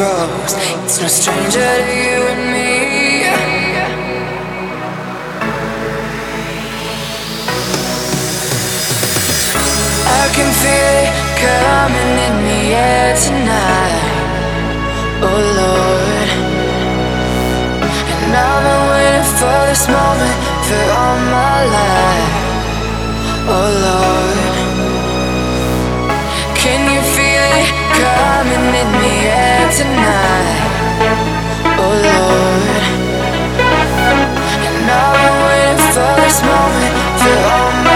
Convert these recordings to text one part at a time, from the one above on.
grows. It's no stranger to you and me. I can feel it coming in the air tonight. Oh Lord, and I've been waiting for this moment for all my life. Oh Lord, can you feel it coming in? moment, for all my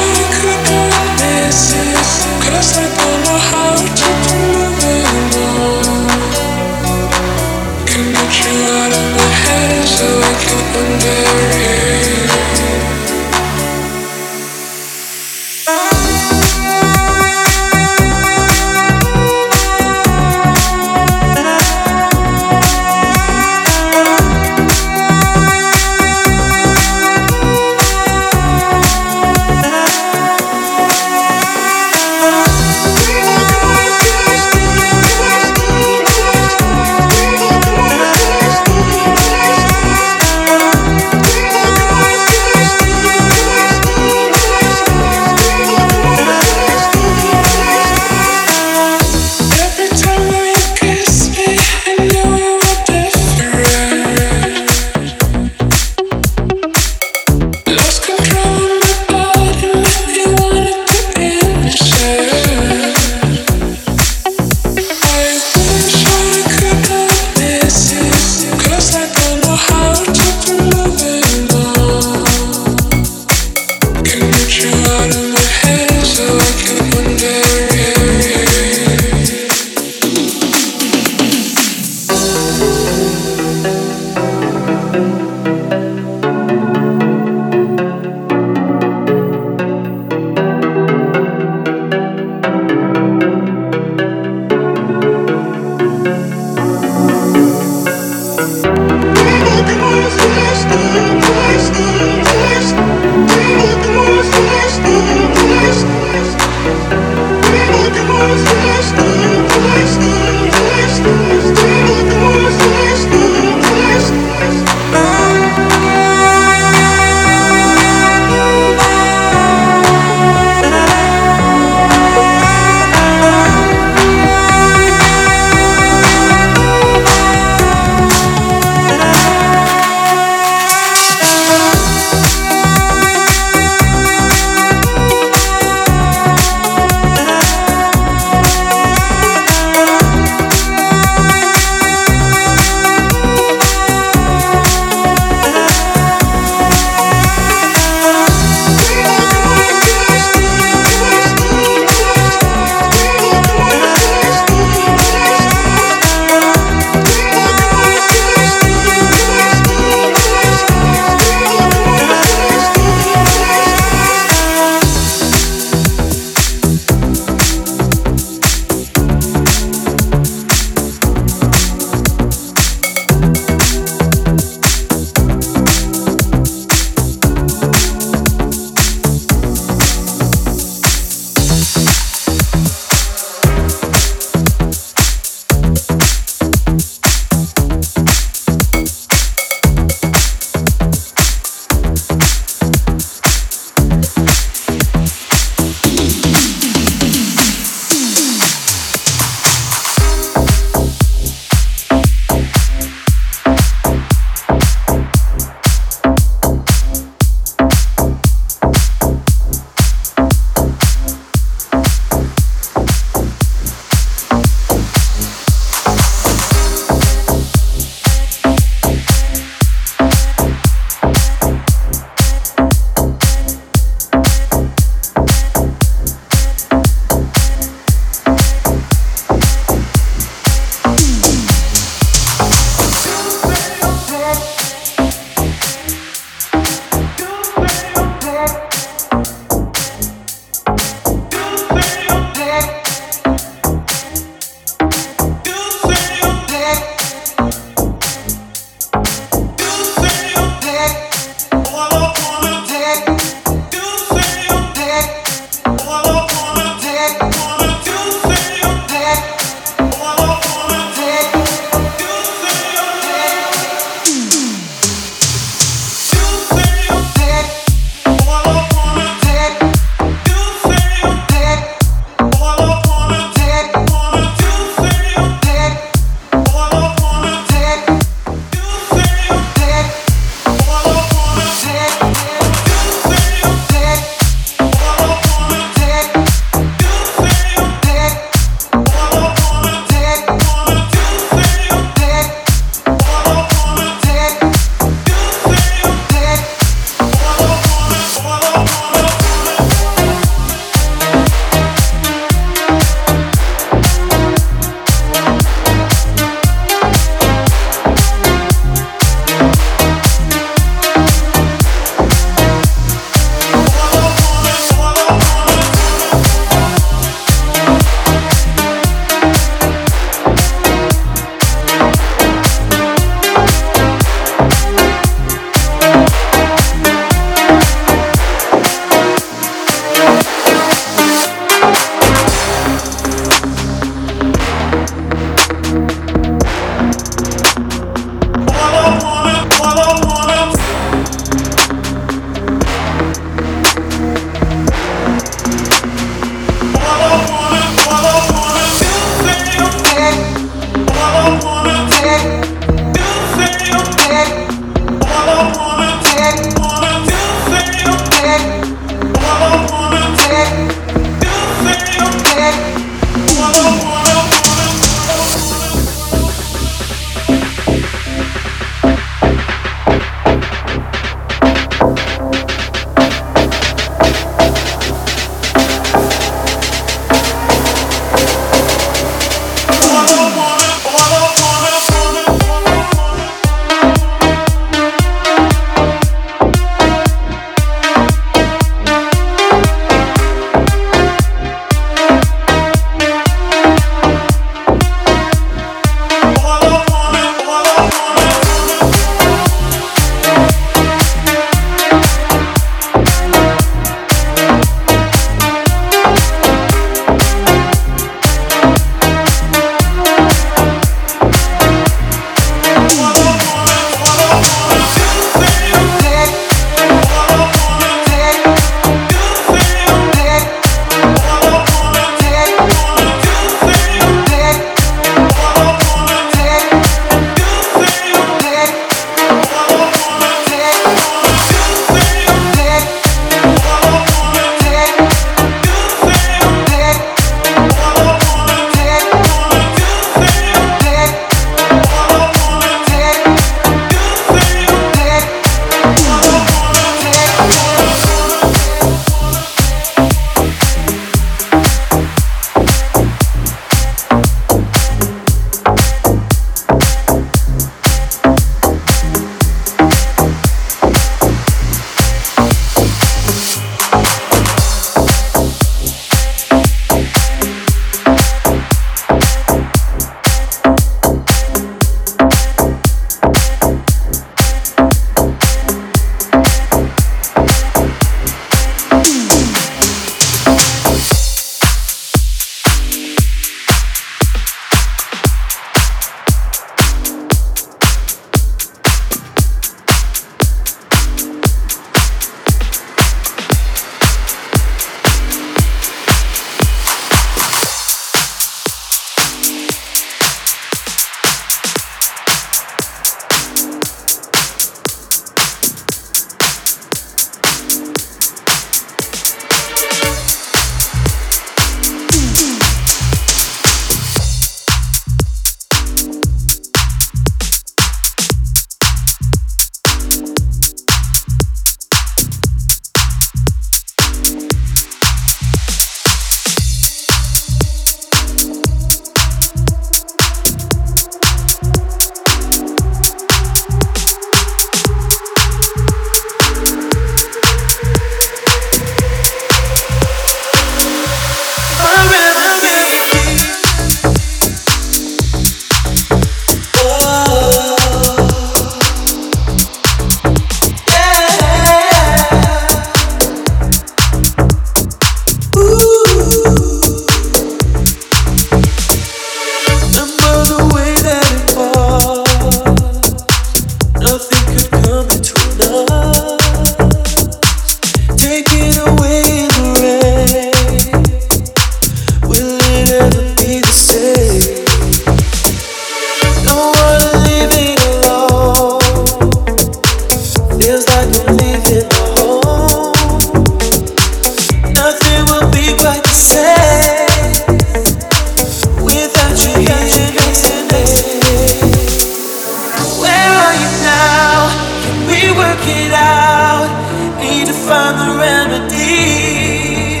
find the remedy.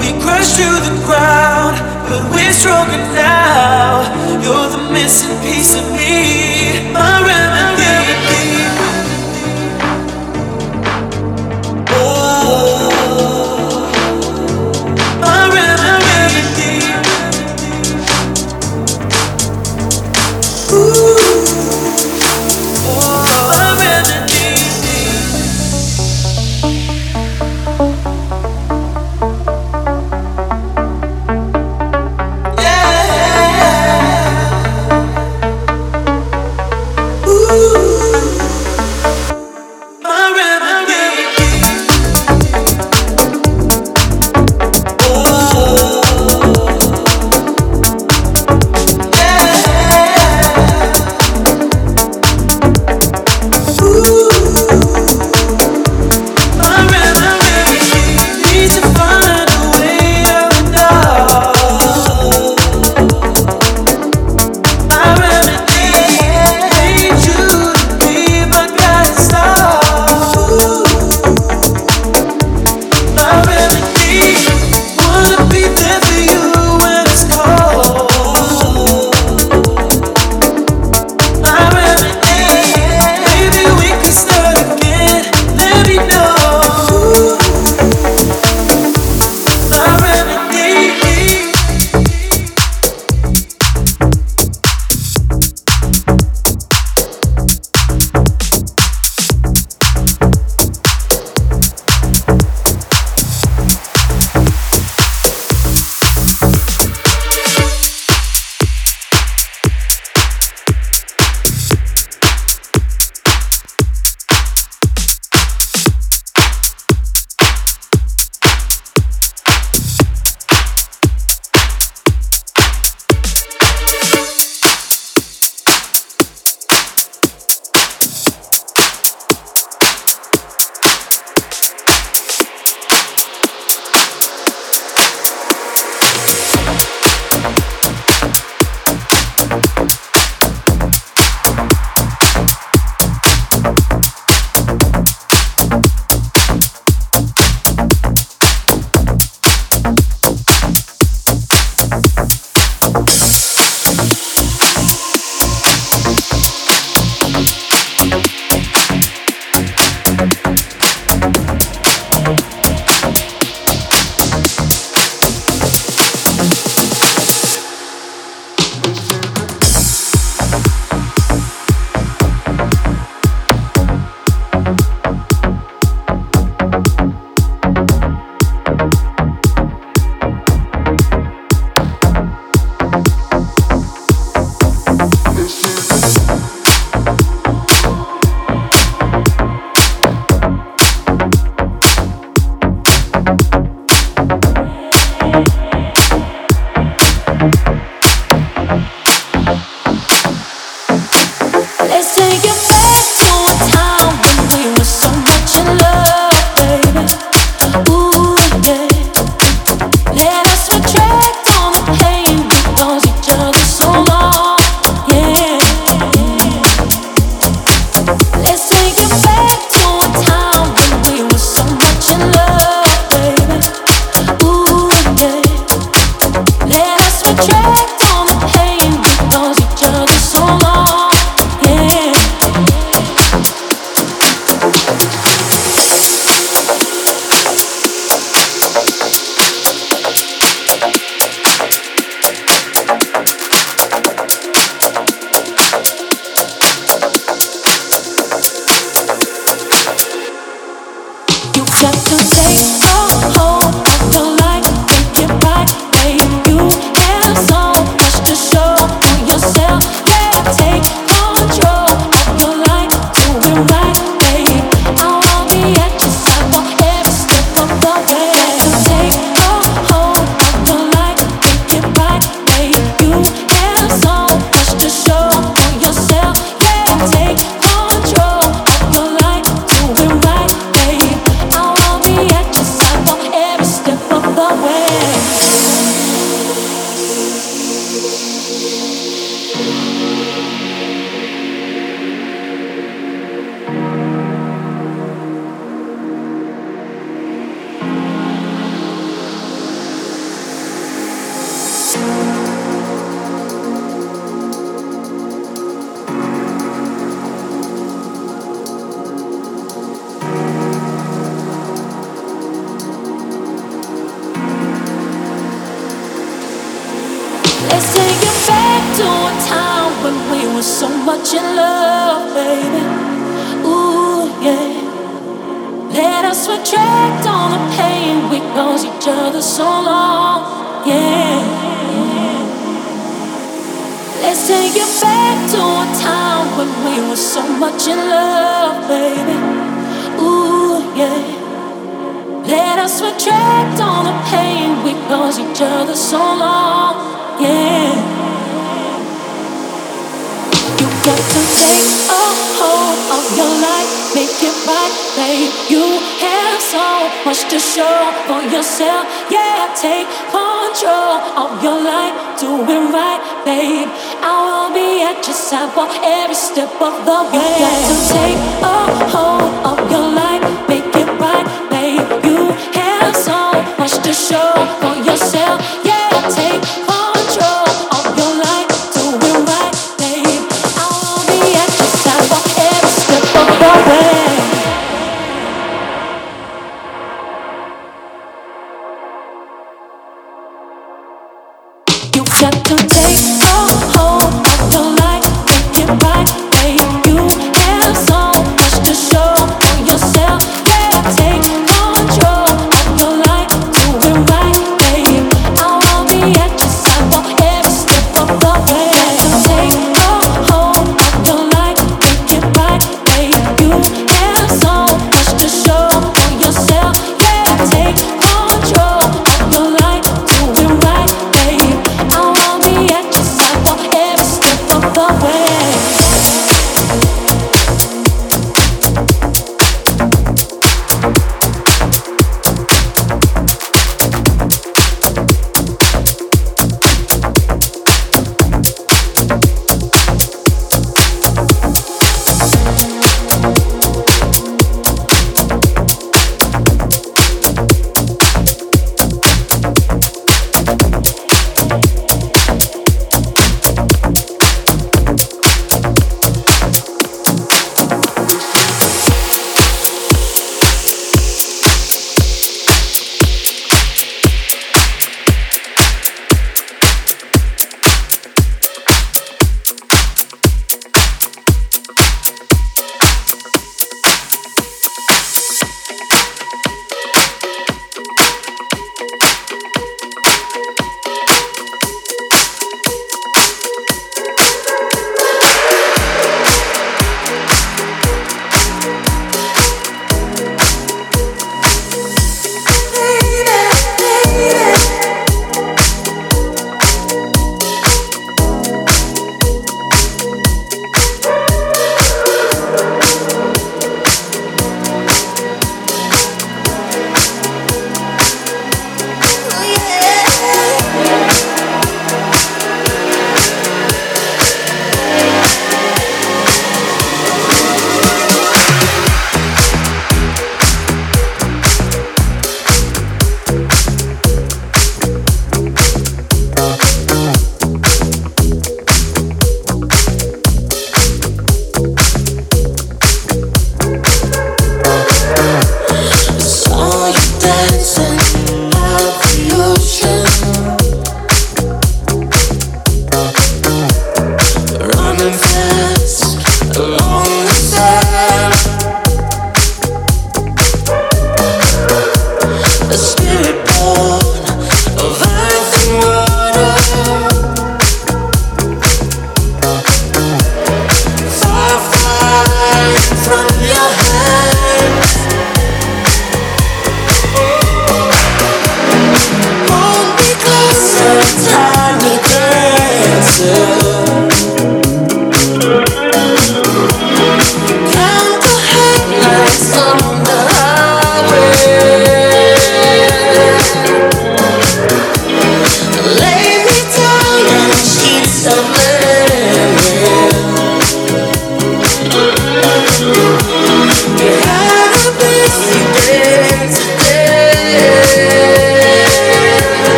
We crush through the ground, but we're stronger now. You're the missing piece of me, my remedy.